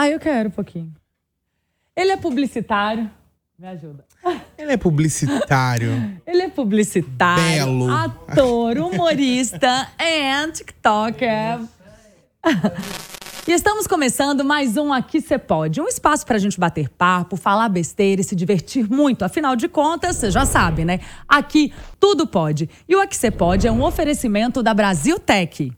Ah, eu quero um pouquinho. Ele é publicitário. Me ajuda. Ele é publicitário. Ele é publicitário, Belo. ator, humorista e TikToker. E estamos começando mais um Aqui Cê Pode. Um espaço pra gente bater papo, falar besteira e se divertir muito. Afinal de contas, você já sabe, né? Aqui tudo pode. E o Aqui Cê Pode é um oferecimento da Brasil Tech.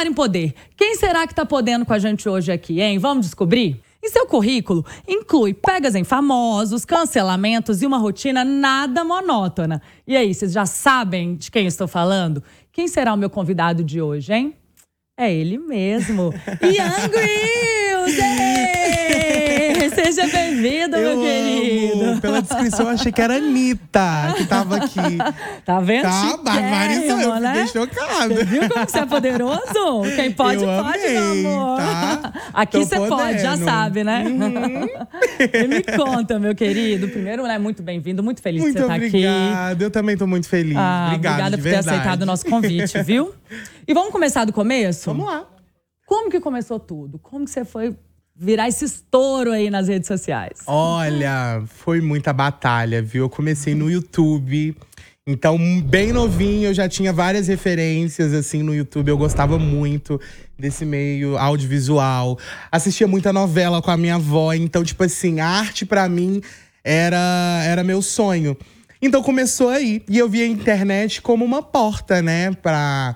Falar em poder, quem será que tá podendo com a gente hoje aqui, hein? Vamos descobrir? E seu currículo inclui pegas em famosos, cancelamentos e uma rotina nada monótona. E aí, vocês já sabem de quem estou falando? Quem será o meu convidado de hoje, hein? É ele mesmo, Ian Grills! Seja bem-vindo, meu eu querido. Pela descrição, eu achei que era a Anitta que tava aqui. Tá vendo? Tá, barbarizou. Eu né? fiquei chocado. Você viu como você é poderoso? Quem pode, Eu pode, amei, meu amor. tá? Aqui Tô você pode, já sabe, né? Uhum. e me conta, meu querido. Primeiro, né, muito bem-vindo, muito feliz Muito de você estar aqui. obrigado. Eu também tô muito feliz. Ah, Obrigado, obrigada por ter verdade. aceitado o nosso convite, viu? E vamos começar do começo? Vamos lá. Como que começou tudo? Como que você foi virar esse estouro aí nas redes sociais? Olha, foi muita batalha, viu? Eu comecei no YouTube. Então, bem novinho, eu já tinha várias referências, assim, no YouTube. Eu gostava muito desse meio audiovisual. Assistia muita novela com a minha avó. Então, tipo assim, a arte pra mim era, era meu sonho. Então, começou aí. E eu via a internet como uma porta, né? Pra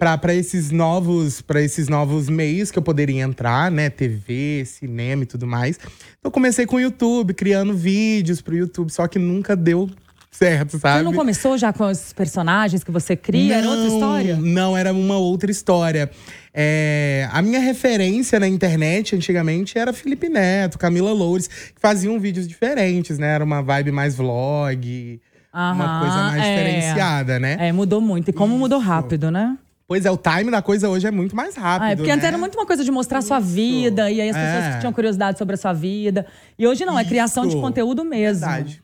para esses novos para esses novos meios que eu poderia entrar, né, TV, cinema e tudo mais. Então eu comecei com o YouTube, criando vídeos pro YouTube, só que nunca deu certo, sabe? Você não começou já com os personagens que você cria? Era outra Não, história? Não, era uma outra história. É, a minha referência na internet antigamente era Felipe Neto, Camila Loures, que faziam vídeos diferentes, né? Era uma vibe mais vlog, uma Aham, coisa mais é. diferenciada, né? É, mudou muito. E como mudou Isso. rápido, né? Pois é, o time da coisa hoje é muito mais rápido. Ah, é porque antes né? era muito uma coisa de mostrar a sua vida, e aí as pessoas É. que tinham curiosidade sobre a sua vida. E hoje não, é criação de Isso. conteúdo mesmo. Verdade.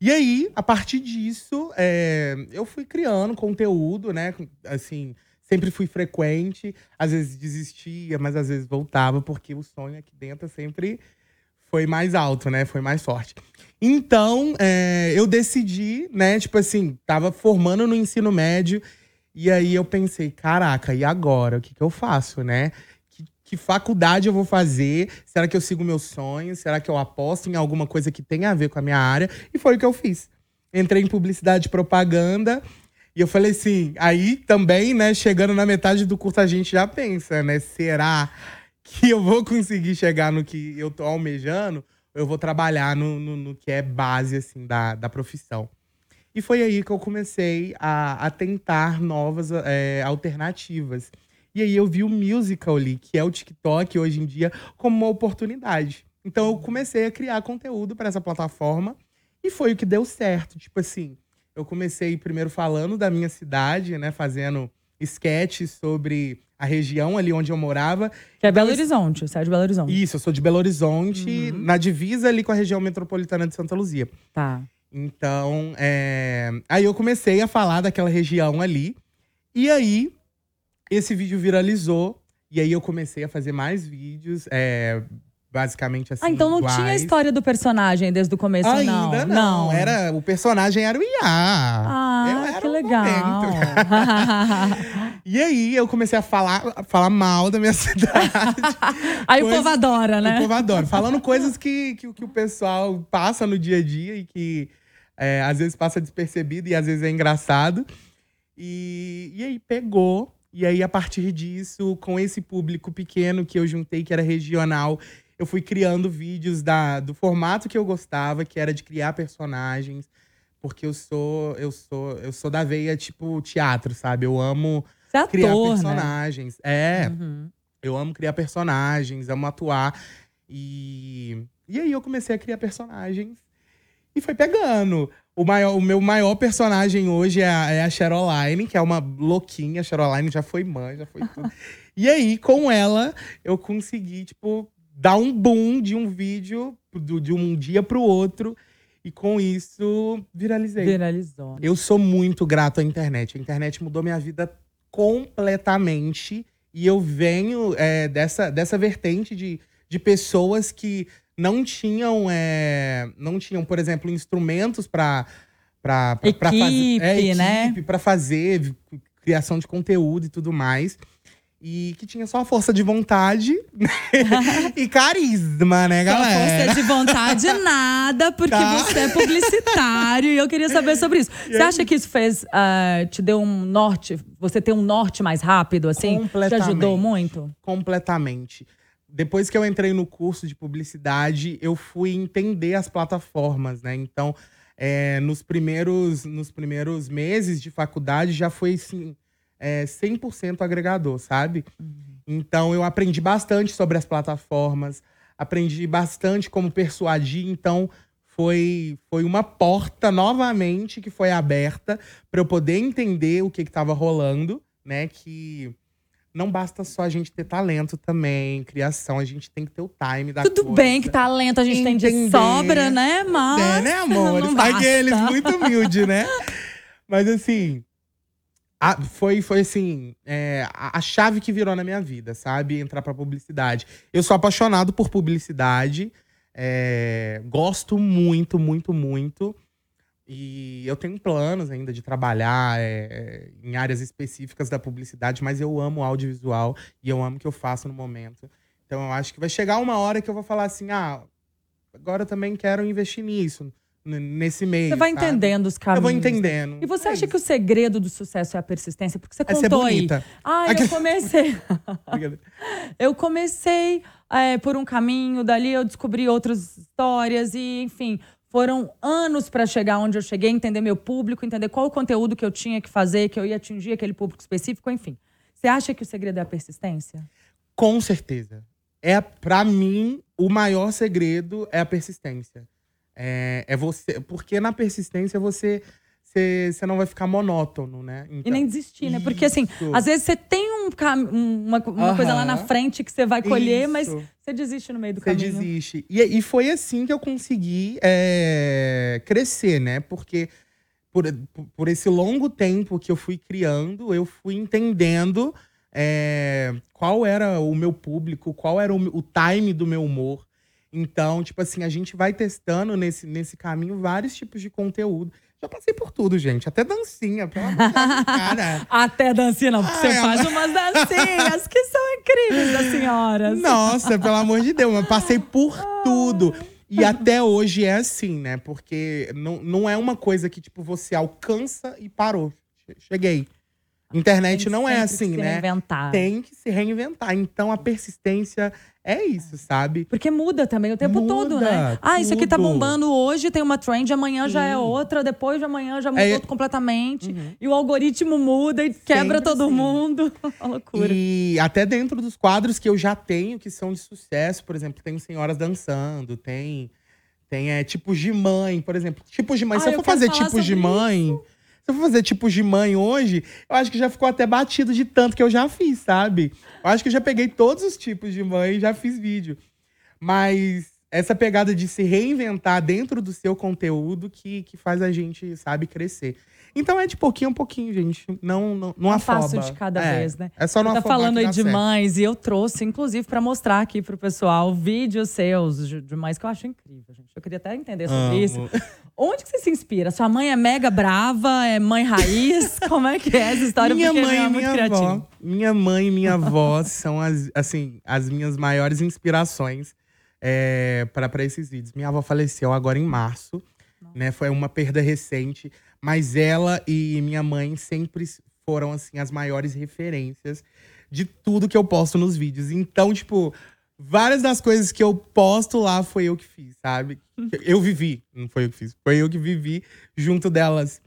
E aí, a partir disso, é, eu fui criando conteúdo, né? Assim, sempre fui frequente. Às vezes desistia, mas às vezes voltava, porque o sonho aqui dentro sempre foi mais alto, né? Foi mais forte. Então, é, eu decidi, né? Tipo assim, tava formando no ensino médio. E aí eu pensei, caraca, e agora? O que, que eu faço, né? Que, que faculdade eu vou fazer? Será que eu sigo meus sonhos? Será que eu aposto em alguma coisa que tenha a ver com a minha área? E foi o que eu fiz. Entrei em publicidade e propaganda. E eu falei assim, aí também, né, chegando na metade do curso, a gente já pensa, né? Será que eu vou conseguir chegar no que eu tô almejando? Ou eu vou trabalhar no, no, no que é base, assim, da, da profissão? E foi aí que eu comecei a, a tentar novas é, alternativas. E aí eu vi o Musical.ly, que é o TikTok hoje em dia, como uma oportunidade. Então eu comecei a criar conteúdo para essa plataforma e foi o que deu certo. Tipo assim, eu comecei primeiro falando da minha cidade, né, fazendo sketches sobre a região ali onde eu morava. Que é Belo Então, Horizonte, você é de Belo Horizonte. Isso, eu sou de Belo Horizonte, na divisa ali com a região metropolitana de Santa Luzia. Tá. Então, é... aí eu comecei a falar daquela região ali. E aí, esse vídeo viralizou. E aí eu comecei a fazer mais vídeos, é, basicamente assim. Ah, então não tinha a iguais. história do personagem desde o começo, não. Ainda não. Era, o personagem era o Iá. Ah, Eu era que legal. E aí eu comecei a falar, a falar mal da minha cidade. Aí o povo adora, né? O povo adora. Falando coisas que, que, que o pessoal passa no dia a dia e que é, às vezes passa despercebido e às vezes é engraçado. E, e aí pegou. E aí, a partir disso, com esse público pequeno que eu juntei, que era regional, eu fui criando vídeos da, do formato que eu gostava, que era de criar personagens. Porque eu sou, eu sou, eu sou da veia, tipo, teatro, sabe? Eu amo Você é criar ator, né? personagens. É. Uhum. Eu amo criar personagens, amo atuar. E, e aí eu comecei a criar personagens e foi pegando. O, maior, o meu maior personagem hoje é a, é a Cheroline, que é uma louquinha. A Cheroline já foi mãe, já foi tudo. e aí, com ela, eu consegui, tipo, dar um boom de um vídeo do- de um dia pro outro. E com isso, viralizei. Viralizou. Eu sou muito grato à internet. A internet mudou minha vida completamente. E eu venho é, dessa, dessa vertente de, de pessoas que não tinham, é, não tinham, por exemplo, instrumentos para para fazer, é, né? para fazer criação de conteúdo e tudo mais. E que tinha só força de vontade e carisma, né, galera? Só força de vontade nada, porque tá. você é publicitário e eu queria saber sobre isso. E você aí? acha que isso fez, uh, te deu um norte, você ter um norte mais rápido, assim? Completamente. Te ajudou muito? Completamente. Depois que eu entrei no curso de publicidade, eu fui entender as plataformas, né? Então, é, nos, primeiros, nos primeiros meses de faculdade, já foi assim é, 100% agregador, sabe? Uhum. Então eu aprendi bastante sobre as plataformas, aprendi bastante como persuadir, então foi, foi uma porta novamente que foi aberta para eu poder entender o que estava rolando, né? Que não basta só a gente ter talento também, criação, a gente tem que ter o time da Tudo coisa. bem que talento a gente Entender. tem de sobra, né? Mas. É, né, amor? Aqueles muito humilde, né? Mas assim, a, foi, foi assim, é, a, a, chave que virou na minha vida, sabe? Entrar pra publicidade. Eu sou apaixonado por publicidade. É, gosto muito, muito, muito. E eu tenho planos ainda de trabalhar é, em áreas específicas da publicidade, mas eu amo audiovisual e eu amo o que eu faço no momento. Então eu acho que vai chegar uma hora que eu vou falar assim: ah, agora eu também quero investir nisso nesse meio. Você vai sabe? entendendo os caminhos. Eu vou entendendo. E você é acha isso. que o segredo do sucesso é a persistência? Porque você é contou aí. Ah, eu comecei. eu comecei é, por um caminho, dali eu descobri outras histórias e, enfim, foram anos para chegar onde eu cheguei, entender meu público, entender qual o conteúdo que eu tinha que fazer, que eu ia atingir aquele público específico, enfim. Você acha que o segredo é a persistência? Com certeza. É para mim o maior segredo é a persistência. É, é você. Porque na persistência você você não vai ficar monótono, né? Então, e nem desistir, né? Porque assim, às vezes você tem um, uma, uma coisa lá na frente que você vai colher, isso. mas você desiste no meio do cê caminho. Você desiste. E, e foi assim que eu consegui é, crescer, né? Porque por, por esse longo tempo que eu fui criando, eu fui entendendo é, qual era o meu público, qual era o, o time do meu humor. Então, tipo assim, a gente vai testando nesse, nesse caminho vários tipos de conteúdo. Já passei por tudo, gente. Até dancinha, pelo amor de cara. Até dancinha, não, porque Ai, você faz umas dancinhas que são incríveis das senhoras. Nossa, pelo amor de Deus, eu passei por tudo. E até hoje é assim, né? Porque não, não é uma coisa que, tipo, você alcança e parou. Cheguei. Internet não é assim, né? Reinventar. Tem que se reinventar. Então a persistência é isso, sabe? Porque muda também o tempo muda, todo, né? Ah, isso aqui tá bombando hoje, tem uma trend, amanhã Sim. já é outra, depois de amanhã já mudou é... completamente. Uhum. E o algoritmo muda e quebra Sempre todo assim. mundo. uma loucura. E até dentro dos quadros que eu já tenho, que são de sucesso, por exemplo, tem senhoras dançando, tem. Tem é, tipos de mãe, por exemplo. Tipos de mãe. Ah, Se eu for fazer tipos de mãe. Isso. Se eu for fazer tipos de mãe hoje, eu acho que já ficou até batido de tanto que eu já fiz, sabe? Eu acho que eu já peguei todos os tipos de mãe e já fiz vídeo. Mas essa pegada de se reinventar dentro do seu conteúdo que, que faz a gente, sabe, crescer. Então é de pouquinho a pouquinho, gente. Não, não, não um passo de cada é, vez, né? É só não Você tá falando aí de certo. mães e eu trouxe, inclusive, para mostrar aqui pro pessoal vídeos seus de mães que eu acho incrível, gente. Eu queria até entender sobre Amo. isso. Onde que você se inspira? Sua mãe é mega brava, é mãe raiz? Como é que é essa história? Minha Porque mãe é e minha avó. Minha mãe e minha avó são as, assim, as minhas maiores inspirações é, para esses vídeos. Minha avó faleceu agora em março, né? Foi uma perda recente. Mas ela e minha mãe sempre foram, assim, as maiores referências de tudo que eu posto nos vídeos. Então, tipo, várias das coisas que eu posto lá foi eu que fiz, sabe? Eu vivi, não foi eu que fiz. Foi eu que vivi junto delas.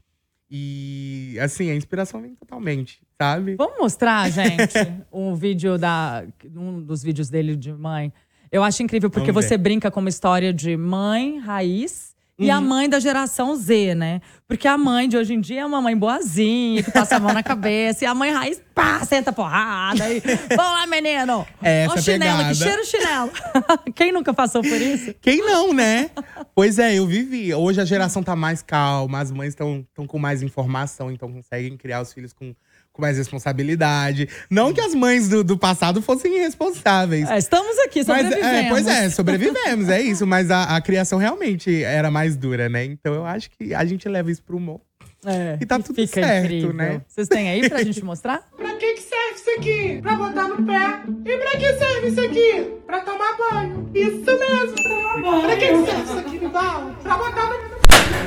E, assim, a inspiração vem totalmente, sabe? Vamos mostrar, gente, um vídeo da. Um dos vídeos dele de mãe. Eu acho incrível, porque você brinca com uma história de mãe, raiz e a mãe da geração Z, né? Porque a mãe de hoje em dia é uma mãe boazinha, que passa a mão na cabeça. E a mãe raiz, pá, senta porrada. E, Vamos lá, menino! É essa Ó chinelo, pegada. que cheira o chinelo. Quem nunca passou por isso? Quem não, né? pois é, eu vivi. Hoje a geração tá mais calma, as mães estão com mais informação, então conseguem criar os filhos com, com mais responsabilidade. Não que as mães do, do passado fossem irresponsáveis. É, estamos aqui, Mas, sobrevivemos. é, pois é, sobrevivemos, é isso. Mas a, a criação realmente era mais dura, né? Então eu acho que a gente leva isso pro humor. É, E tá tudo fica certo, incrível. né? Vocês têm aí pra gente mostrar? Pra que que serve isso aqui? Pra botar no pé. E pra que serve isso aqui? Pra tomar banho. Isso mesmo. Pra que que serve isso aqui, Nival? Pra botar no...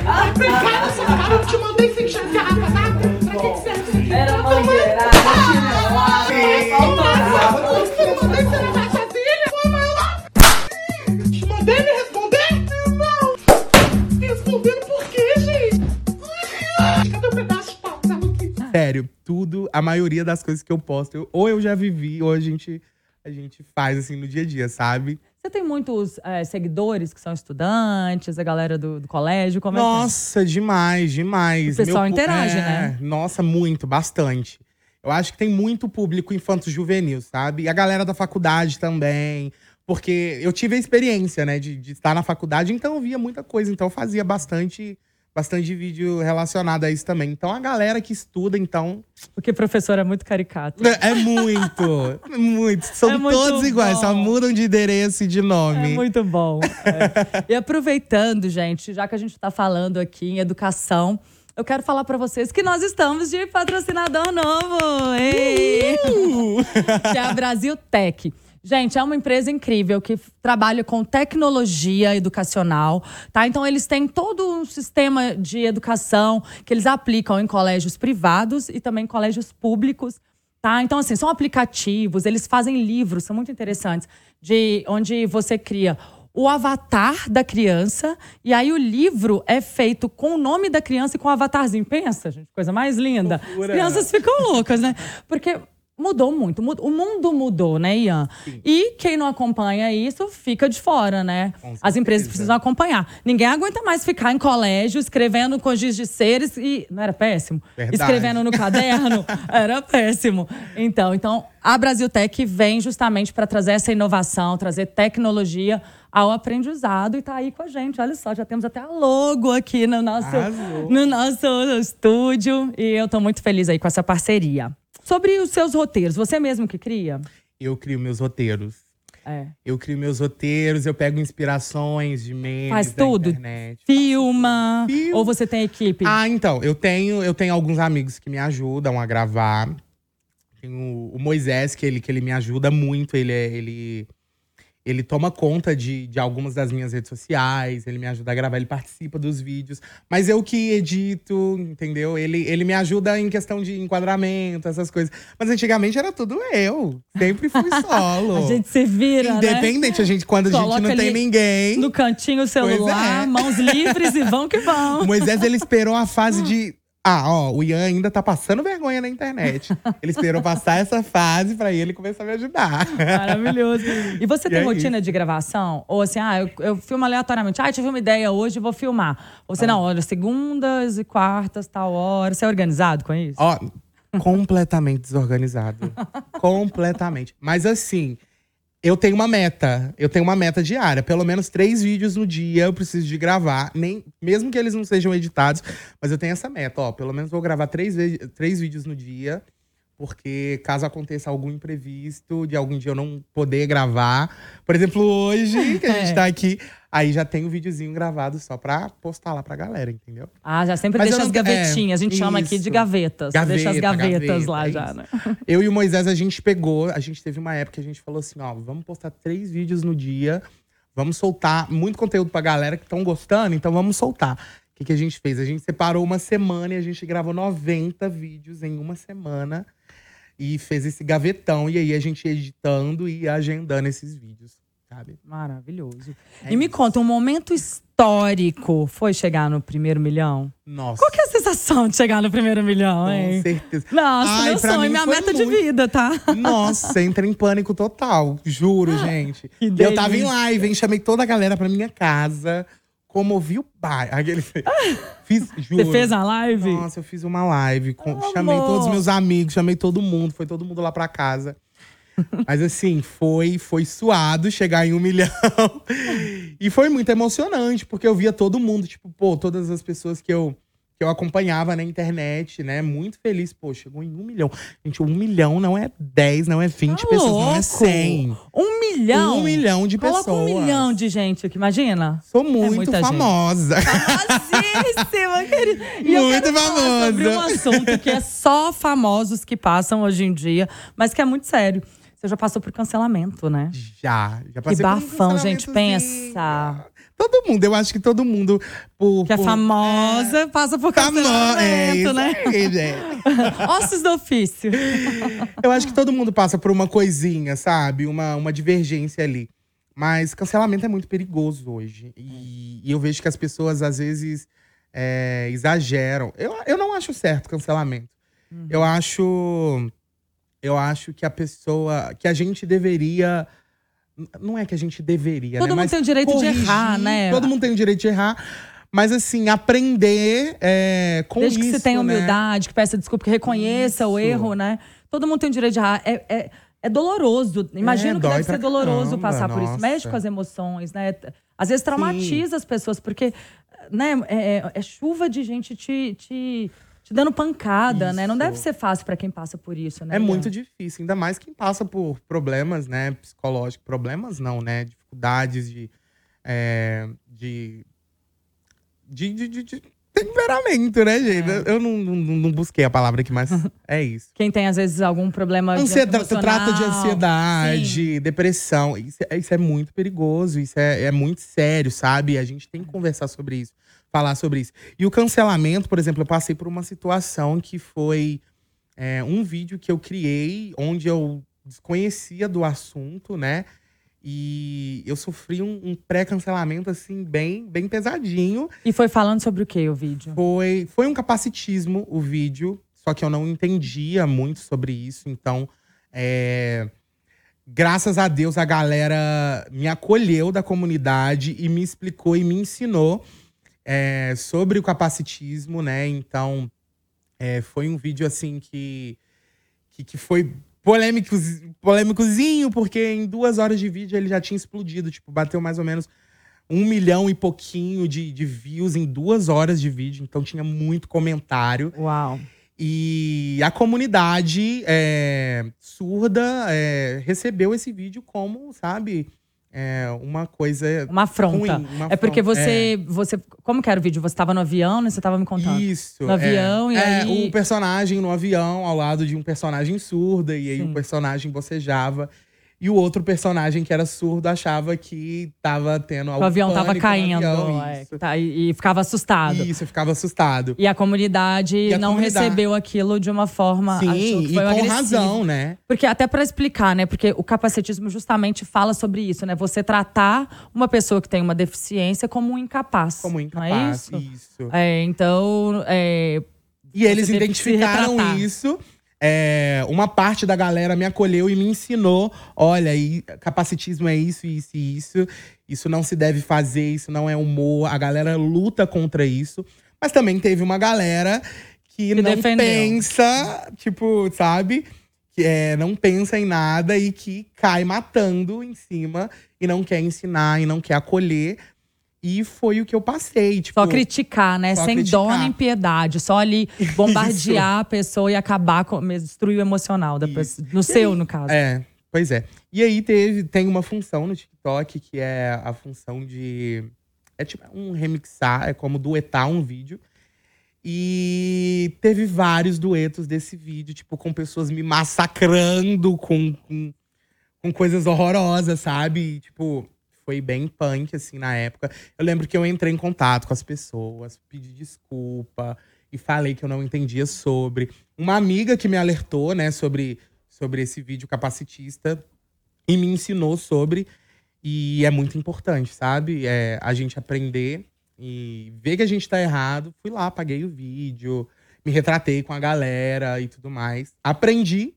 Vai brincar nessa cara? Pra? Era mangueira, Eu te mandei você levar sozinha? Pô, mas lá... Te mandei me responder? Não. Respondendo por quê, gente? Cadê o pedaço de pau? Tá aqui. Sério, tudo, a maioria das coisas que eu posto, eu- ou eu já vivi, ou a gente, a gente faz assim no dia a dia, sabe? Você tem muitos é, seguidores que são estudantes, a galera do, do colégio? Como é é? Nossa, demais, demais. O pessoal pu- interage, é, né? Nossa, muito, bastante. Eu acho que tem muito público infanto-juvenil, sabe? E a galera da faculdade também. Porque eu tive a experiência, né, de, de estar na faculdade, então eu via muita coisa. Então eu fazia bastante, bastante vídeo relacionado a isso também. Então a galera que estuda, então. Porque professor é muito caricato. É muito, muito. São É muito todos iguais, só bom. mudam de endereço e de É nome. muito bom. é. E aproveitando, gente, já que a gente está falando aqui em educação, eu quero falar para vocês que nós estamos de patrocinador novo. Ei! que é a Brasil Tech. Gente, é uma empresa incrível que trabalha com tecnologia educacional, tá? Então eles têm todo um sistema de educação que eles aplicam em colégios privados e também em colégios públicos. Tá? Então, assim, são aplicativos, eles fazem livros, são muito interessantes, de onde você cria o avatar da criança, e aí o livro é feito com o nome da criança e com o avatarzinho. Pensa, gente, coisa mais linda. As crianças ficam loucas, né? Porque mudou muito, o mundo mudou, né, Ian? E quem não acompanha isso fica de fora, né? As empresas precisam acompanhar. Ninguém aguenta mais ficar em colégio escrevendo com giz de seres e. Não era péssimo? Verdade. Escrevendo no caderno era péssimo. Então, então a Brasil Tech vem justamente para trazer essa inovação, trazer tecnologia ao aprendizado e tá aí com a gente. Olha só, já temos até a logo aqui no nosso, no nosso estúdio e eu tô muito feliz aí com essa parceria. Sobre os seus roteiros, você mesmo que cria? Eu crio meus roteiros. É. Eu crio meus roteiros, eu pego inspirações de memes Faz da tudo? internet. Filma? Filma. Ou você tem equipe? Ah, então, eu tenho, eu tenho alguns amigos que me ajudam a gravar. Tem o, o Moisés, que ele, que ele me ajuda muito. Ele, é- ele, ele toma conta de, de algumas das minhas redes sociais, ele me ajuda a gravar, ele participa dos vídeos. Mas eu que edito, entendeu? Ele, ele me ajuda em questão de enquadramento, essas coisas. Mas antigamente era tudo eu. Sempre fui solo. a gente se vira, né? Independente, a gente, quando a gente Coloca não tem ninguém. No cantinho o celular, é. mãos livres e vão que O vão. Moisés, ele esperou a fase de. Ah, ó, o Ian ainda tá passando vergonha na internet. Ele esperou passar essa fase pra ele começar a me ajudar. Maravilhoso. E você E tem é rotina de gravação? Ou assim, ah, eu, eu filmo aleatoriamente. Ah, tive uma ideia hoje, vou filmar. Ou você, não, olha, segundas e quartas, tal hora. Você é organizado com isso? Ó, completamente desorganizado. completamente. Mas assim, eu tenho uma meta. Eu tenho uma meta diária. Pelo menos três vídeos no dia eu preciso de gravar. Nem, mesmo que eles não sejam editados, mas eu tenho essa meta. Ó, pelo menos vou gravar três, três vídeos no dia. Porque caso aconteça algum imprevisto, de algum dia eu não poder gravar. Por exemplo, hoje, que a gente É. tá aqui, aí já tem um videozinho gravado só pra postar lá pra galera, entendeu? Ah, já sempre Mas deixa as não- é, gavetinhas. a gente chama aqui de isso. gavetas. deixa as Gaveta, gavetas gaveta, lá é já, isso. né? Eu e o Moisés, a gente pegou, a gente teve uma época que a gente falou assim, ó, vamos postar três vídeos no dia, vamos soltar muito conteúdo pra galera que estão gostando, então vamos soltar. O que, que a gente fez? A gente separou uma semana e a gente gravou 90 vídeos em uma semana e fez esse gavetão, e aí a gente editando e agendando esses vídeos, sabe? Maravilhoso. É e me isso. conta, um momento histórico foi chegar no primeiro milhão? Nossa, Qual que é a sensação de chegar no primeiro milhão, com hein? certeza. Nossa, Ai, meu sonho, minha meta de muito. vida, tá? Nossa, entra em pânico total, juro, gente. Eu tava em live, hein? Chamei toda a galera pra minha casa, comovi o pai. Aquele, fiz, juro. Você fez a live? Nossa, eu fiz uma live. com- chamei todos os meus amigos, chamei todo mundo, foi todo mundo lá pra casa. Mas assim, foi, foi suado chegar em um milhão. e foi muito emocionante, porque eu via todo mundo, tipo, pô, todas as pessoas que eu, que eu acompanhava na internet, né? Muito feliz. Pô, chegou em um milhão. Gente, um milhão não é 10, não é 20 Tá pessoas, não é louco. 100. Um milhão? Um milhão de Coloca pessoas. um milhão de gente aqui, imagina? Sou muito muita gente. famosa. Famosíssima, querida. E Muito falar sobre um famosa. assunto que é só famosos que passam hoje em dia, mas que é muito sério. Você já passou por cancelamento, né? Já, já Que passei por um bafão, gente, pensa. Todo mundo, eu acho que todo mundo. Por, Que é por- famosa passa por cancelamento, é, isso né? aí, gente. Ossos do ofício. Eu acho que todo mundo passa por uma coisinha, sabe? Uma, uma divergência ali. Mas cancelamento é muito perigoso hoje. E, e eu vejo que as pessoas, às vezes, é, exageram. Eu, eu não acho certo cancelamento. Uhum. Eu acho. Eu acho que a pessoa. Que a gente deveria. Não é que a gente deveria, Todo né? mundo Mas tem o direito de corrigir, errar, né? Todo mundo tem o direito de errar. Mas, assim, aprender é, com Desde isso, que você tenha né? humildade, que peça desculpa, que reconheça o Isso. erro, né? Todo mundo tem o direito de errar. É, é, é doloroso. Imagino É, que deve ser doloroso caramba, passar por isso. nossa. Mexe com as emoções, né? Às vezes traumatiza as pessoas, porque né, é, é- é chuva de gente te, te, te dando pancada, né? Não Isso. deve ser fácil pra quem passa por isso, né? É muito difícil, ainda mais quem passa por problemas, né, psicológicos. Problemas não, né? Dificuldades de. é, de, de, de, de- de temperamento, né, gente? É. Eu não, não, não busquei a palavra aqui, mas é isso. Quem tem, às vezes, algum problema Ansiedade, emocional. trata de ansiedade, depressão. Isso, é- isso é muito perigoso, isso é, é muito sério, sabe? A gente tem que conversar sobre isso, falar sobre isso. E o cancelamento, por exemplo, eu passei por uma situação que foi é, um vídeo que eu criei onde eu desconhecia do assunto, né? E eu sofri um, um pré-cancelamento, assim, bem, bem pesadinho. E foi falando sobre o que o vídeo? Foi, foi um capacitismo o vídeo, só que eu não entendia muito sobre isso, então é, graças a Deus a galera me acolheu da comunidade e me explicou e me ensinou é, sobre o capacitismo, né? Então é, foi um vídeo assim que, que, que foi polêmico, polêmicozinho, porque em duas horas de vídeo ele já tinha explodido, tipo, bateu mais ou menos um milhão e pouquinho de, de views em duas horas de vídeo, então tinha muito comentário. Uau. E a comunidade é, surda é, recebeu esse vídeo como, sabe, é, uma coisa Uma afronta. ruim. uma É porque você, você. Como que era o vídeo? Você tava no avião, né? Você tava me contando. Isso. No é. avião, e É, aí- o personagem no avião ao lado de um personagem surda, e aí Sim. o personagem bocejava. E o outro personagem que era surdo achava que tava tendo O algum avião tava pânico no caindo. avião, é, tá, e, e ficava assustado. Isso, ficava assustado. E a comunidade a não comunidade- recebeu aquilo de uma forma. Sim, e com razão, né? Porque até pra explicar, né? Porque o capacitismo justamente fala sobre isso, né? Você tratar uma pessoa que tem uma deficiência como um incapaz. Como Não é incapaz. isso? isso. É, então, é, E eles identificaram isso. É, uma parte da galera me acolheu e me ensinou: olha, capacitismo é isso, isso e isso. Isso não se deve fazer, isso não é humor. A galera luta contra isso. Mas também teve uma galera que, Que não defendeu. pensa, tipo, sabe? Que é, não pensa em nada e que cai matando em cima e não quer ensinar e não quer acolher. E foi o que eu passei. Tipo, só criticar, né? só Sem criticar. dó nem piedade. Só ali bombardear a pessoa e acabar com destruir o emocional da pessoa. No seu, no caso. É, pois é. E aí teve, tem uma função no TikTok que é a função de. É tipo um remixar, é como duetar um vídeo. E teve vários duetos desse vídeo, tipo, com pessoas me massacrando com, com, com coisas horrorosas, sabe? E, tipo, foi bem punk, assim, na época. Eu lembro que eu entrei em contato com as pessoas, pedi desculpa e falei que eu não entendia sobre. Uma amiga que me alertou, né, sobre, sobre esse vídeo capacitista e me ensinou sobre. E é muito importante, sabe? É, a gente aprender e ver que a gente tá errado. Fui lá, apaguei o vídeo, me retratei com a galera e tudo mais. Aprendi.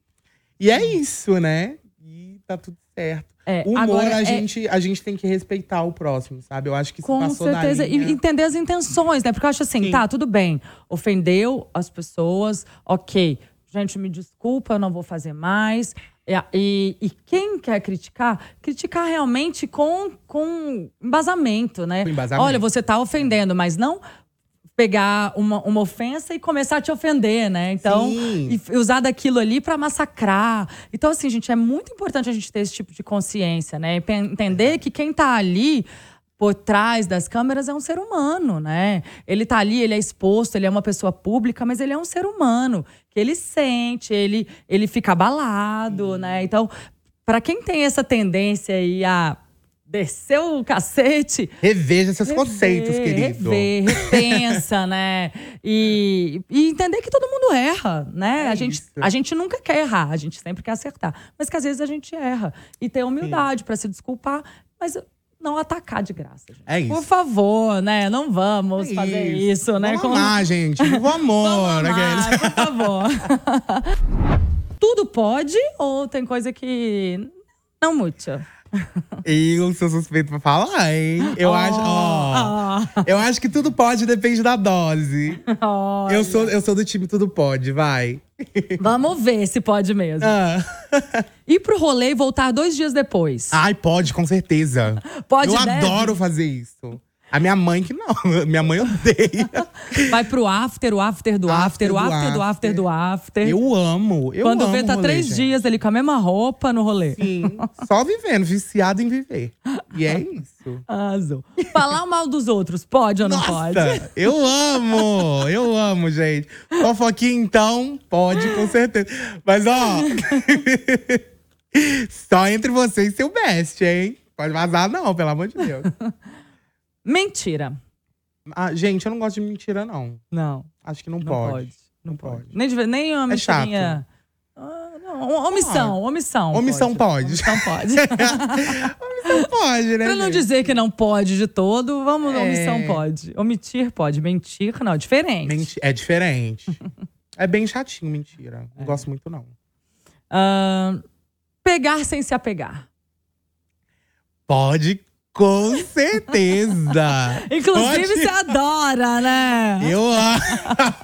E é isso, né? E tá tudo certo. É, o humor, agora, a, é- gente, a gente tem que respeitar o próximo, sabe? Eu acho que se Com passou certeza. da linha... E entender as intenções, né? Porque eu acho assim, Sim. tá, tudo bem. Ofendeu as pessoas, ok. Gente, me desculpa, eu não vou fazer mais. E, e- quem quer criticar, criticar realmente com, com embasamento, né? Com embasamento. Olha, você tá ofendendo, mas não pegar uma, uma ofensa e começar a te ofender, né? Então, Sim. e usar daquilo ali pra massacrar. Então, assim, gente, é muito importante a gente ter esse tipo de consciência, né? Entender que quem tá ali por trás das câmeras é um ser humano, né? Ele tá ali, ele é exposto, ele é uma pessoa pública, mas ele é um ser humano, que ele sente, ele, ele fica abalado, né? Então, pra quem tem essa tendência aí a descer o cacete, Reveja seus conceitos, Rever, querido. Rever, repensa, né? E, e entender que todo mundo erra, né? É a, gente, isso. a gente nunca quer errar, a gente sempre quer acertar. Mas que às vezes a gente erra. E ter humildade pra se desculpar, mas não atacar de graça. Gente. É isso. Por favor, né? Não vamos É fazer isso, né? Vamos Com- amar, gente. Amor. Vamos aqueles. amar, por favor. Tudo pode ou tem coisa que não muito? Eu sou suspeito pra falar, hein? Eu acho, ó. Eu acho que tudo pode, depende da dose. Olha. Eu sou, eu sou do time tudo pode, vai. Vamos ver se pode mesmo. Ah. Ir pro rolê e voltar dois dias depois. Ai, pode, com certeza. Pode, Eu deve? adoro fazer isso. A minha mãe que não. Minha mãe odeia. Vai pro after, o after do after, After o after do after do after. Eu amo. Eu Quando amo vê, tá rolê, três gente. dias ali com a mesma roupa no rolê. Sim. Só vivendo, viciado em viver. E é isso. Arrasou. Falar mal dos outros, pode ou não pode? Nossa, eu amo! Eu amo, gente. Fofoquinha, então, pode, com certeza. Mas, ó. só entre você e seu best, hein? Pode vazar, não, pelo amor de Deus. Mentira. Ah, gente, eu não gosto de mentira, não. Não, Acho que não, não pode. pode. Não, Não pode. pode. Nem, de, nem uma É chato. Ah, não, omissão, omissão. Omissão pode. Omissão pode. Não pode, né? pra não dizer que não pode de todo, vamos, É. omissão pode. Omitir pode, mentir não, é diferente. Menti- É diferente. é bem chatinho, mentira. Não gosto muito, não. Ah, pegar sem se apegar. Pode, com certeza. Inclusive, Pode. você adora, né? Eu amo.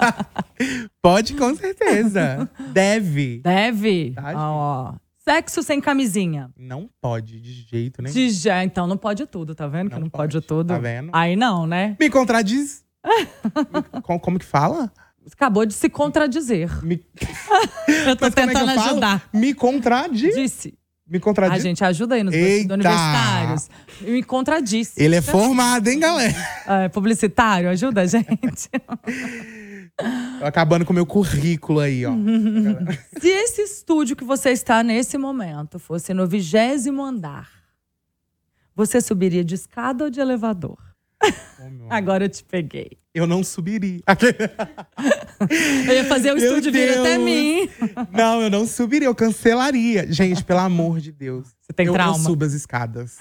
Pode, com certeza. Deve. Deve. Tá, Ó, Sexo sem camisinha. Não pode, de jeito nenhum. De já, então não pode tudo, tá vendo? que Não não pode, pode, tudo. tá vendo? Aí não, né? Me contradiz. como, como que fala? Acabou de se contradizer. Me, Eu tô Mas é tentando falo? ajudar. Me contradiz. Disse. Me A contradiz. gente ajuda aí nos Eita! universitários. Me contradisse. Ele é formado, hein, galera? É, publicitário, ajuda a gente. Acabando com o meu currículo aí, ó. Se esse estúdio que você está nesse momento fosse no vigésimo andar, você subiria de escada ou de elevador? Agora eu te peguei. Eu não subiria. Eu ia fazer o Meu estúdio vir até Deus. mim. Não, eu não subiria, eu cancelaria. Gente, pelo amor de Deus. Você tem eu, trauma? Eu subo as escadas.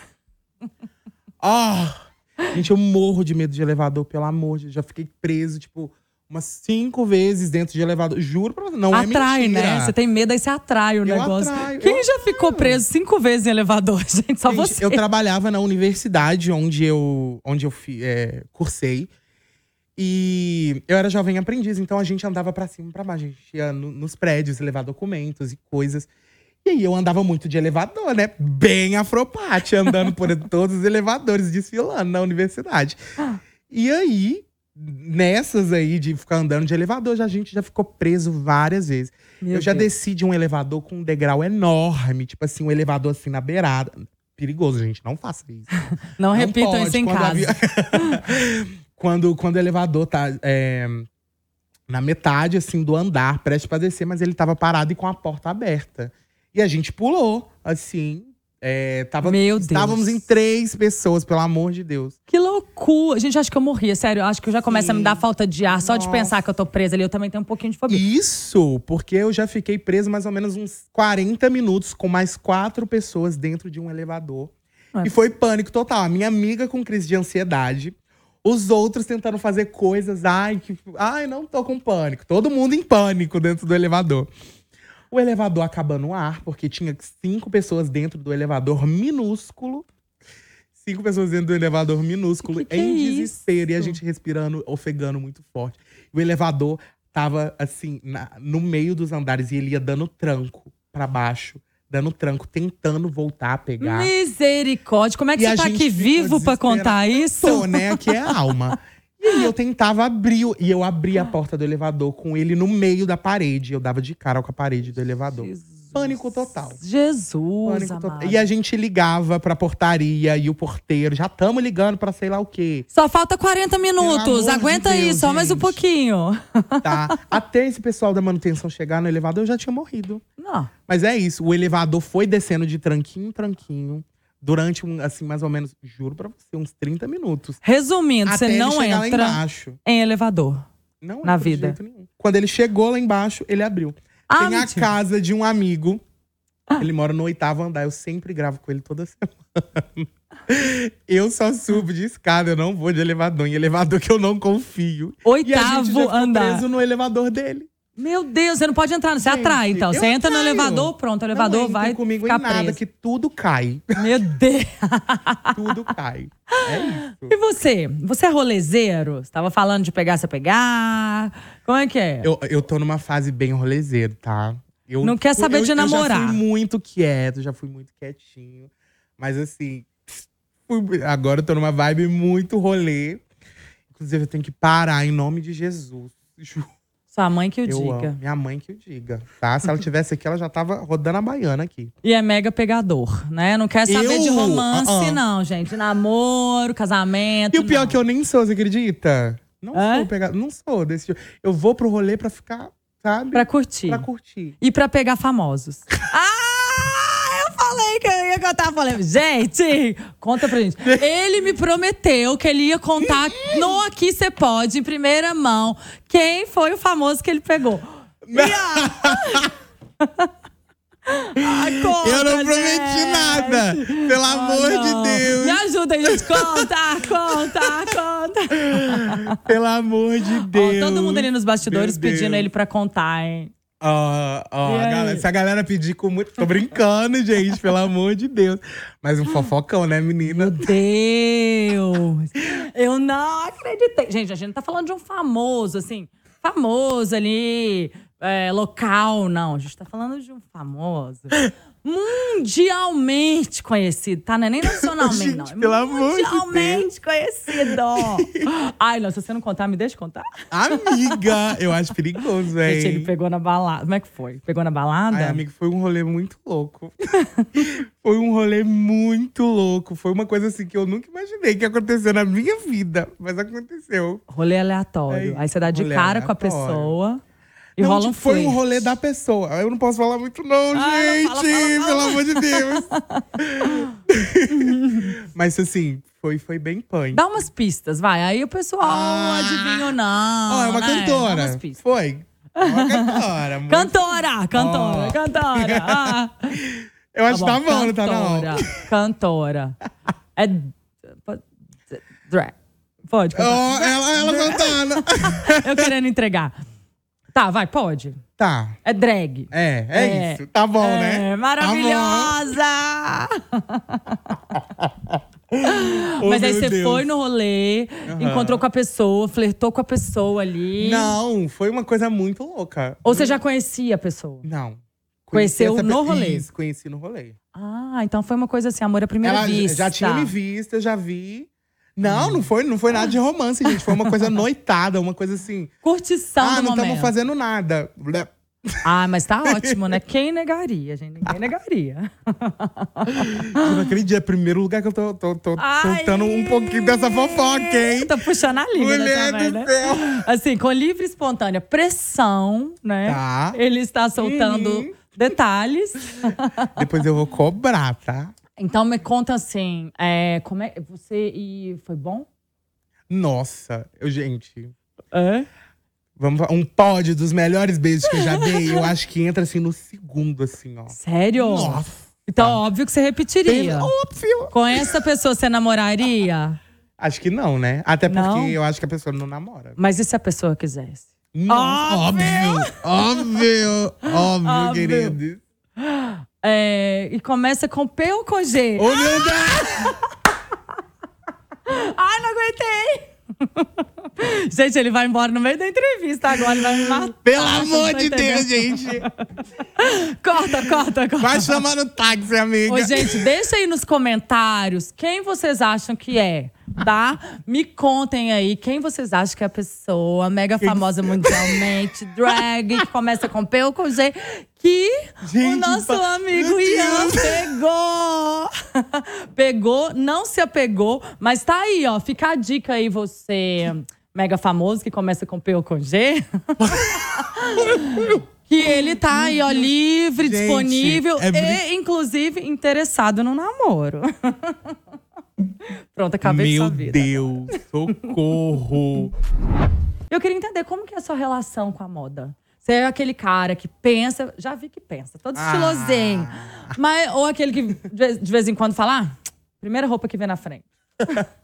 Ah! gente, eu morro de medo de elevador, pelo amor de Deus. Já fiquei preso, tipo, umas cinco vezes dentro de elevador. Juro pra você, não atrai, é mentira. né? Você tem medo, aí você atrai o Eu negócio. atraio, Quem já ficou preso cinco vezes em elevador, gente? Só Gente, você. Eu trabalhava na universidade onde eu, onde eu é, cursei. E eu era jovem aprendiz, então a gente andava pra cima e pra baixo. A gente ia no- nos prédios levar documentos e coisas. E aí eu andava muito de elevador, né? Bem afropate, andando por todos os elevadores, desfilando na universidade. E aí, nessas aí de ficar andando de elevador, já, a gente já ficou preso várias vezes. Meu eu já Deus. desci de um elevador com um degrau enorme, tipo assim, um elevador assim na beirada. Perigoso, gente, não faça isso. Não, Não repitam pode, isso em quando casa. avi- quando, quando o elevador tá é, na metade, assim, do andar, prestes pra descer, mas ele tava parado e com a porta aberta. E a gente pulou, assim. É, tava, Meu Deus. Estávamos em três pessoas, pelo amor de Deus. Que loucura. Gente, acho que eu morria, sério. Acho que eu já começa a me dar falta de ar só de Nossa. pensar que eu tô presa ali. Eu também tenho um pouquinho de fobia. Isso, porque eu já fiquei preso mais ou menos uns 40 minutos com mais quatro pessoas dentro de um elevador. É. E foi pânico total. A minha amiga com crise de ansiedade. Os outros tentando fazer coisas. Ai, que, ai, não tô com pânico. Todo mundo em pânico dentro do elevador. O elevador acabando o ar, porque tinha cinco pessoas dentro do elevador minúsculo. Cinco pessoas dentro do elevador minúsculo, Que que em é desespero. E a isso? gente respirando, ofegando muito forte. O elevador tava, assim, na- no meio dos andares. E ele ia dando tranco pra baixo. Dando tranco, tentando voltar a pegar. Misericórdia. Como é que E você tá aqui vivo pra contar isso? Tô, né? Aqui é a alma. E aí eu tentava abrir, o- e eu abri a porta do elevador com ele no meio da parede. Eu dava de cara com a parede do elevador. Pânico total. Jesus, Pânico total. E a gente ligava pra portaria e o porteiro, já tamo ligando pra sei lá o quê, Só falta 40 minutos. amor de Aguenta aí, Deus, só mais um gente. pouquinho. tá? Até esse pessoal da manutenção chegar no elevador, eu já tinha morrido. Não. Mas é isso, o elevador foi descendo de tranquinho em tranquinho. Durante, um, assim, mais ou menos, juro pra você, uns 30 minutos. Resumindo, você não entra em elevador. Não Na vida. jeito nenhum. Quando ele chegou lá embaixo, ele abriu. Ah, Tem a mentira. casa de um amigo. Ele mora no oitavo andar. Eu sempre gravo com ele toda semana. Eu só subo de escada, eu não vou de elevador. Em elevador que eu não confio. e a gente já Oitavo andar. preso no elevador dele. Meu Deus, você não pode entrar, você Gente, atrai, então. eu Você entra no atraio. elevador, pronto, o elevador não entrem vai comigo ficar em nada, preso. que tudo cai. Meu Deus. tudo cai. É isso. E você? Você é rolezeiro? Você tava falando de pegar, você pegar. Como é que é? Eu, eu tô numa fase bem rolezeiro, tá? Eu, Não quer saber eu, de Eu já namorar. fui muito quieto, já fui muito quietinho. Mas assim, fui- agora eu tô numa vibe muito rolê. Inclusive, eu tenho que parar em nome de Jesus. Ju- Sua mãe que o Eu diga. amo. Minha mãe que o diga, tá? Se ela tivesse aqui, ela já tava rodando a baiana aqui. E é mega pegador, né? Não quer saber Eu? de romance, Ah, ah. não, gente. Namoro, casamento. E o pior não. é que eu nem sou, você acredita? Não É? sou pegado, não sou desse tipo. Eu vou pro rolê pra ficar, sabe? Pra curtir. Pra curtir. E pra pegar famosos. ah! Eu falei que eu ia contar. Falei, gente, conta pra gente. Ele me prometeu que ele ia contar no Aqui Você Pode, em primeira mão, quem foi o famoso que ele pegou. A- Eu não prometi gente. nada. Pelo Ah, amor não. de Deus. Me ajuda, gente. Conta, conta, conta. Pelo amor de Ó, Deus. todo mundo ali nos bastidores Meu pedindo Deus. ele pra contar, hein? Ó, ó, a galera- se a galera pedir com muito. Tô brincando, gente, pelo amor de Deus. Mas um fofocão, né, menina? Deus! Eu não acreditei. Gente, a gente não tá falando de um famoso, assim, famoso ali, é, local, não. A gente tá falando de um famoso mundialmente conhecido, tá? Não é nem nacionalmente, não. Gente, É pelo amor de mundialmente conhecido. Ai, não, se você não contar, me deixa contar. Amiga, eu acho perigoso, velho. Gente, ele pegou na balada. Como é que foi? Pegou na balada? Ai, amigo, foi um rolê muito louco. foi um rolê muito louco. Foi uma coisa assim que eu nunca imaginei que ia acontecer na minha vida. Mas aconteceu. Rolê aleatório. É Aí você dá de rolê cara com a aleatório. pessoa e Não, tipo, foi um rolê da pessoa. Eu não posso falar muito, não, Ah, não, gente. fala, fala, fala. Pelo amor de Deus. Mas assim, foi, foi bem punk. Dá umas pistas, vai. Aí o pessoal Ah. adivinha ou não. Ó, é uma né? Dá cantora. umas pistas. Foi. É uma cantora. muito- Cantora, cantora, Ó. cantora. Ah. Eu acho que tá bom, não tá cantora, não? Cantora. É. Drag. Pode. Cantar. ela, ela cantando. Eu querendo entregar. Tá, vai, pode. tá. É drag. É, é, É. isso. Tá bom, É, né? maravilhosa! Oh, Mas aí você Deus. foi no rolê, Aham. encontrou com a pessoa, flertou com a pessoa ali. Não, foi uma coisa muito louca. Ou você já conhecia a pessoa? Não. Conheceu no pe- rolê? Isso, conheci no rolê. Ah, então foi uma coisa assim, amor à primeira Ela vista. já tinha me visto, eu já vi. Não, não foi, não foi nada de romance, gente. Foi uma coisa noitada, uma coisa assim. Curtição ah, do não momento. estamos fazendo nada. Ah, mas tá ótimo, né? Quem negaria, gente? Ninguém negaria. Eu não acredito, é o primeiro lugar que eu tô, tô, tô Ai. soltando um pouquinho dessa fofoca, hein? Tô puxando a língua Mulher também, do né? céu. Assim, com livre e espontânea pressão, né? Tá. Ele está soltando Uhum. detalhes. Depois eu vou cobrar, tá? Então me conta assim, é, como é você e foi bom? Nossa, eu, gente. É? Vamos um pódio dos melhores beijos que eu já dei. eu acho que entra assim no segundo, assim, ó. Sério? Nossa. Então, óbvio que você repetiria. Óbvio. Com essa pessoa você namoraria? Aporque não, né? Até porque Não? eu acho que a pessoa não namora. Mas e se a pessoa quisesse? Nossa, óbvio, óbvio, óbvio, Óbvio. querido. É, e começa com P ou com G? Ô, meu Deus! Ai, não aguentei! gente, ele vai embora no meio da entrevista agora, ele vai me matar. Pelo amor não de Deus, gente. Corta, corta, corta. Vai chamar no táxi, amiga. Ô, gente, deixa aí nos comentários quem vocês acham que é, tá? Me contem aí quem vocês acham que é a pessoa mega famosa mundialmente, drag, que começa com P ou com G, que o Gente, nosso pa- amigo Ian pegou. pegou, não se apegou, mas tá aí, ó. Fica a dica aí, você mega famoso, que começa com P ou com G. Que ele tá aí, ó, livre, Gente, disponível é e, inclusive, interessado no namoro. Pronto, acabei de Meu sua vida. Deus, socorro. Eu queria entender como que é a sua relação com a moda. Você é aquele cara que pensa, já vi que pensa, todo Ah. estilosinho. Mas, ou aquele que de vez- de em quando fala, ah, primeira roupa que vem na frente.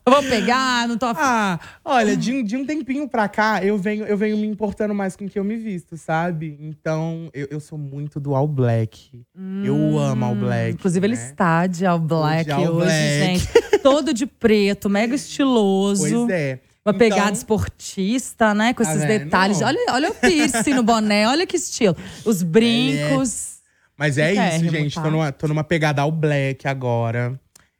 Eu vou pegar, não tô afim. Ah, olha, de, um- de um tempinho pra cá, eu venho, eu venho me importando mais com o que eu me visto, sabe? Então, eu, eu sou muito do All Black. eu amo All Black. Hum, Inclusive, ele né? está de all black De all hoje, black. gente. Todo de preto, mega estiloso. Pois é. Uma Então, pegada esportista, né? Com Tá esses vendo? detalhes. Olha, olha o piercing no boné, olha que estilo. Os brincos. Mas é isso, gente. tá? Tô, numa, tô numa pegada All Black agora.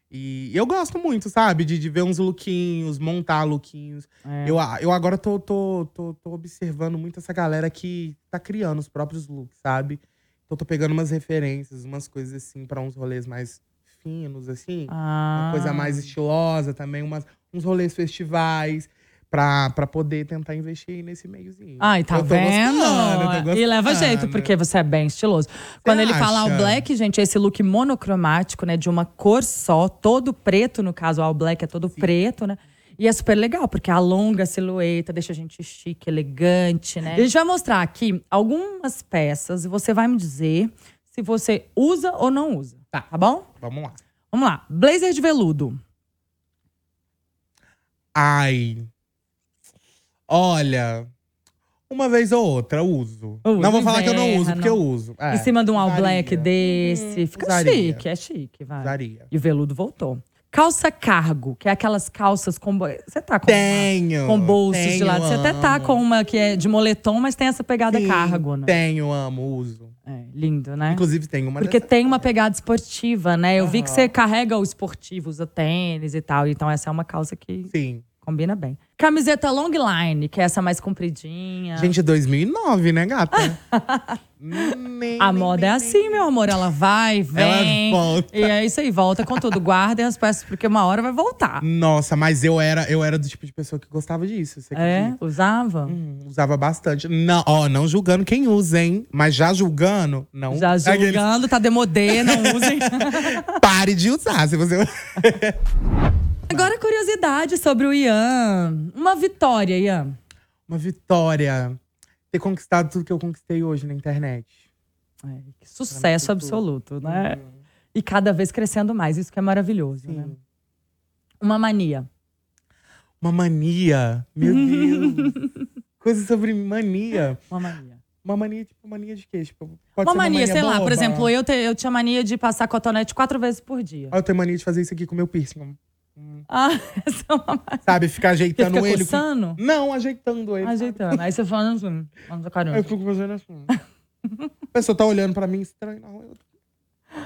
E eu gosto muito, sabe? De, de ver uns lookinhos, montar lookinhos. É. Eu, eu agora tô, tô, tô, tô observando muito essa galera que tá criando os próprios looks, sabe? Então tô pegando umas referências, umas coisas assim, pra uns rolês mais finos, assim. Ah. Uma coisa mais estilosa também, umas, uns rolês festivais. Pra, pra poder tentar investir nesse meiozinho. Ai, tá Eu vendo? gostando, E leva jeito, porque você é bem estiloso. Quando ele fala all acha? black, gente, é esse look monocromático, né? De uma cor só, todo preto, no caso, all black é todo preto, né? E é super legal, porque alonga a silhueta, deixa a gente chique, elegante, né? A gente vai mostrar aqui algumas peças e você vai me dizer se você usa ou não usa. Tá. Tá bom? Vamos lá. Vamos lá. Blazer de veludo. Ai. Olha. Uma vez ou outra, uso. Usa, não vou falar que eu não uso, inverno. porque eu uso. É, em cima de um all usaria. black desse. Fica usaria. chique, é chique, vai. Usaria. E o veludo voltou. Calça cargo, que é aquelas calças com. Você tá com. Tenho. uma- com bolsos de tenho, lado. Você até tá com uma que é de moletom, mas tem essa pegada Sim, cargo, né? Tenho, amo, uso. É, lindo, né? Inclusive, tem uma Porque tem uma pegada esportiva, né? Eu vi que você carrega o esportivo, usa tênis e tal. Então essa é uma calça que Sim. Combina bem. Camiseta long line, que é essa mais compridinha. Gente, 2009, né, gata? Nem- A nem- moda é nem- assim, meu amor. Ela vai, vem. Ela volta. E é isso aí, volta com tudo. Guardem as peças, porque uma hora vai voltar. Nossa, mas eu era, eu era do tipo de pessoa que gostava disso. É? Usava? Hum, usava bastante. Não, ó, não julgando quem usa, hein? Mas já julgando, não. Já Aqueles- julgando, tá demodê, não usem. Pare de usar. Se você. Agora, curiosidade sobre o Ian. Uma vitória, Ian. Uma vitória. Ter conquistado tudo que eu conquistei hoje na internet. É, que sucesso absoluto, né? Hum, E cada vez crescendo mais, isso que é maravilhoso, né? sim. Uma mania. Uma mania. Meu Deus. Coisa sobre mania. Uma mania. Uma mania, tipo, mania de quê? Tipo, Uma ser mania, sei lá, por boba. exemplo, eu, te- eu tinha mania de passar cotonete quatro vezes por dia. Ah, Eu tenho mania de fazer isso aqui com meu piercing. Ah, essa é uma. Sabe? Ficar ajeitando fica ele. com- coçando? Não, ajeitando ele. sabe? Ajeitando. Aí você fala assim, Eu caramba. fico fazendo assim. A pessoa tá olhando pra mim estranho na rua. Eu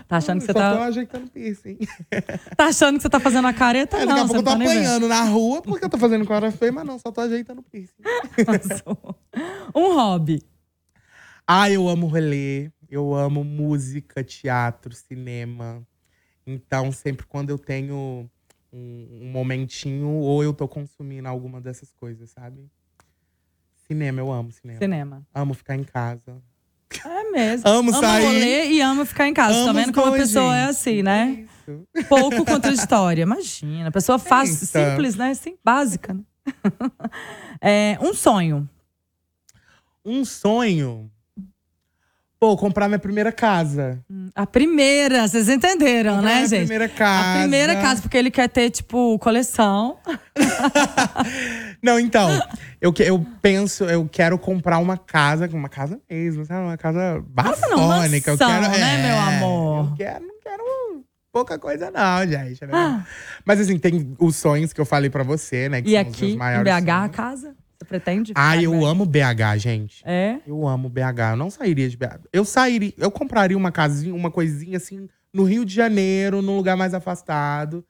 Tá achando que você só tô tá, ajeitando piercing. tá achando que você tá fazendo a careta? Não, daqui a você pouco eu não tô tá apanhando na rua porque eu tô fazendo com a hora feia, mas não, só tô ajeitando piercing. um hobby. Ah, eu amo rolê, eu amo música, teatro, cinema. Então, sempre quando eu tenho um, um momentinho, ou eu tô consumindo alguma dessas coisas, sabe? Cinema, eu amo cinema. Cinema. Amo ficar em casa. É mesmo. Amo sair. rolê e amo ficar em casa. tá Amo vendo os como a pessoa é gente. assim, né? Isso. Pouco contraditória. Imagina. A pessoa faz simples, né? Sim, básica. Né? É, um sonho. Um sonho. Pô, comprar minha primeira casa. A primeira, vocês entenderam, Comprar né, minha gente? primeira casa. A primeira casa, porque ele quer ter, tipo, coleção. Não, então, eu, eu penso, eu quero comprar uma casa, uma casa mesmo, sabe? Uma casa não, bafônica. eu mansão, quero, né, é, meu amor? Eu quero, não quero pouca coisa, não, gente. né? Ah. Mas assim, tem os sonhos que eu falei pra você, né? Que E aqui, em BH, a sonhos. casa? Você pretende? Ah, eu BH? amo BH, gente. É? Eu amo BH. Eu não sairia de BH. Eu sairia, eu compraria uma casinha, uma coisinha assim, no Rio de Janeiro, num lugar mais afastado.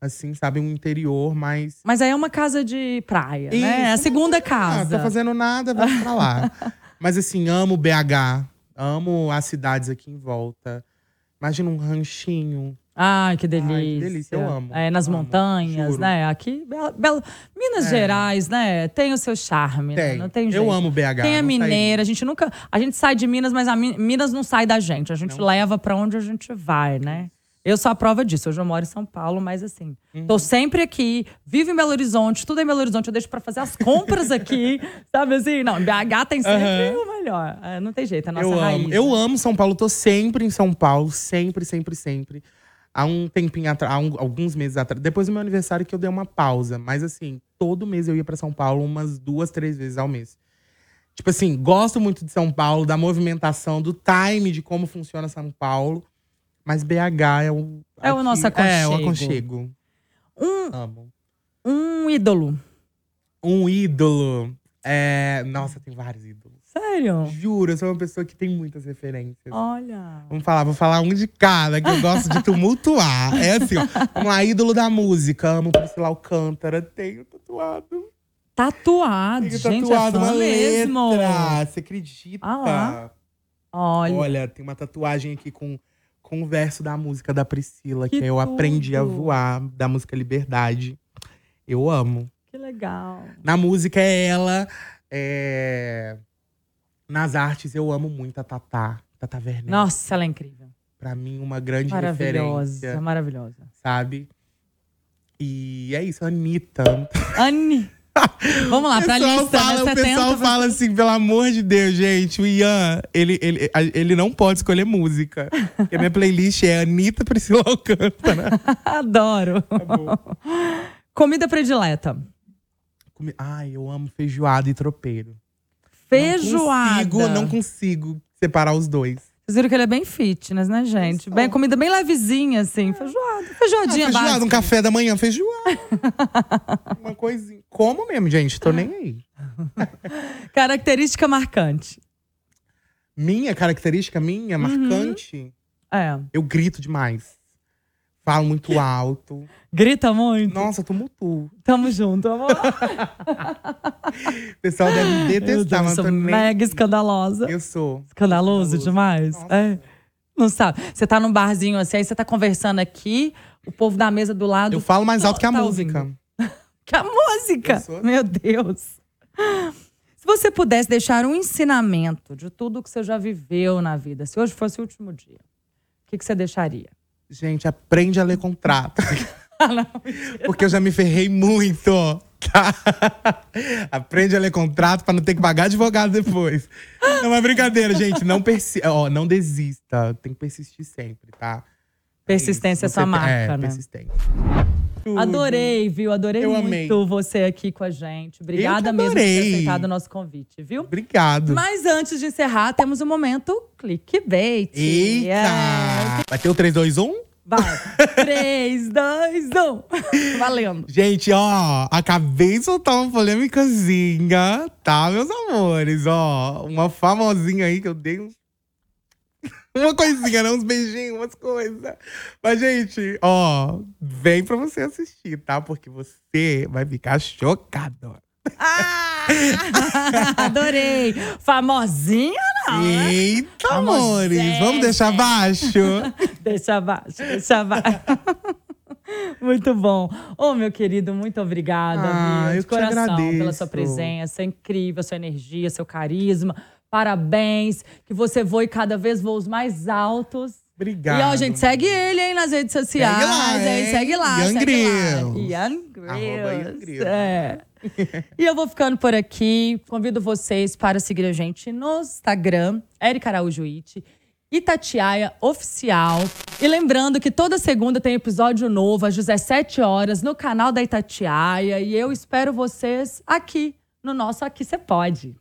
Assim, sabe, um interior mais. Mas aí é uma casa de praia, né? É a segunda Ah, casa. tô fazendo nada, vai pra lá. Mas assim, amo BH. Amo as cidades aqui em volta. Imagina um ranchinho. Ai, que delícia. Ai, que delícia, eu amo. É, nas montanhas, né? Aqui, Belo, Minas É. Gerais, né? Tem o seu charme, né? Tem. Não tem jeito. Eu amo BH. Quem é não mineira, a gente nunca. A gente sai de Minas, mas a Mi- Minas não sai da gente. A gente leva pra onde a gente vai, né? Eu sou a prova disso. Hoje eu moro em São Paulo, mas assim, Uhum. tô sempre aqui, vivo em Belo Horizonte, tudo em Belo Horizonte, eu deixo pra fazer as compras aqui, sabe assim? Não, BH tem sempre Aham. o melhor. É, não tem jeito, é a nossa eu raiz. amo. Eu né? amo São Paulo, tô sempre em São Paulo, sempre, sempre, sempre. Há um tempinho atrás, há um- alguns meses atrás, depois do meu aniversário que eu dei uma pausa, mas assim, todo mês eu ia pra São Paulo umas duas, três vezes ao mês. Tipo assim, gosto muito de São Paulo, da movimentação, do time de como funciona São Paulo, mas BH é o É o nosso É, o aconchego. aconchego. Um, Amo. um ídolo. Um ídolo. É, nossa, tem vários ídolos. Sério? Juro, eu sou uma pessoa que tem muitas referências. Olha. Vamos falar, vou falar um de cada, que eu gosto de tumultuar. É assim, ó. Vamos lá, ídolo da música. Amo Priscila Alcântara. Tenho tatuado. Tatuado, Tenho gente, tatuado é uma mesmo. letra. Você acredita? Ah lá. Olha, Olha, tem uma tatuagem aqui com, com o verso da música da Priscila, que, Que eu aprendi a tudo. voar, da música Liberdade. Eu amo. que legal. Na música é ela. é, Nas artes, eu amo muito a Tatá. Tata Werneck. Nossa, ela é incrível. Pra mim, uma grande Maravilhosa, referência. maravilhosa. sabe? E é isso, Anitta. Anne. Vamos lá, pra lista, fala, né? o 70, pessoal fala assim, pelo amor de Deus, gente, o Ian, ele, ele, ele não pode escolher música. Porque a minha playlist é Anitta Priscila Alcântara. Adoro. Tá. Comida predileta. Ai, eu amo feijoada e tropeiro. Feijoada. Não consigo, não consigo separar os dois. Vocês viram que ele é bem fitness, né, gente? Bem, comida bem levezinha, assim. Feijoada. Ah, Feijoadinha feijoada, básica. um café da manhã, feijoada. Uma coisinha. Como mesmo, gente? Tô nem aí. Característica marcante. Minha característica, minha, marcante, É. eu grito demais. Falo muito alto. Grita muito. Nossa, tumultuo. Tamo junto, amor. O pessoal deve Meu detestar, mas eu sou nem. mega escandalosa. Eu sou. Escandaloso Escandaloso. demais? Nossa. É. Não sabe. Você tá num barzinho assim, aí você tá conversando aqui, o povo da mesa do lado. Eu falo mais alto que a Tá música. ouvindo. Que a música! Sou assim. Meu Deus. Se você pudesse deixar um ensinamento de tudo que você já viveu na vida, se hoje fosse o último dia, o que, que você deixaria? Gente, aprende a ler contrato. Ah, não. Porque eu já me ferrei muito. Tá? Aprende a ler contrato pra não ter que pagar advogado depois. Não é brincadeira, gente. Não, persi ó, não desista. Tem que persistir sempre, tá? Persistência é sua marca, é, né? persistência. Adorei, viu? Adorei Eu muito amei. você aqui com a gente. Obrigada mesmo por ter aceitado o nosso convite, viu? Obrigado. Mas antes de encerrar, temos o momento clickbait. Eita! É. Vai ter o 3, 2, 1? Vai. 3, 2, 1. Valendo. Gente, ó, acabei de soltar uma polêmicazinha, tá, meus amores? Ó, uma famosinha aí que eu dei uns. Uma coisinha, né? Uns beijinhos, umas coisas. Mas, gente, ó, vem pra você assistir, tá? Porque você vai ficar chocado. Ah, adorei. Famosinha, não. né? Eita, amores, vamos deixar baixo? Deixa abaixo, deixa abaixo. Muito bom. Ô, meu querido, muito obrigada, Ah, eu De coração, pela sua presença incrível, sua energia, seu carisma. Parabéns. Que você voe cada vez voos mais altos. Obrigado. E ó, gente, segue ele, hein, nas redes sociais. lá, hein? Segue lá, Ian segue lá. Grills. Ian Arroba Ian Grills. Grills. É. e eu vou ficando por aqui. Convido vocês para seguir a gente no Instagram, Erika Araújo It. Itatiaia Oficial. E lembrando que toda segunda tem episódio novo às 17 horas no canal da Itatiaia. E eu espero vocês aqui no nosso Aqui Você Pode.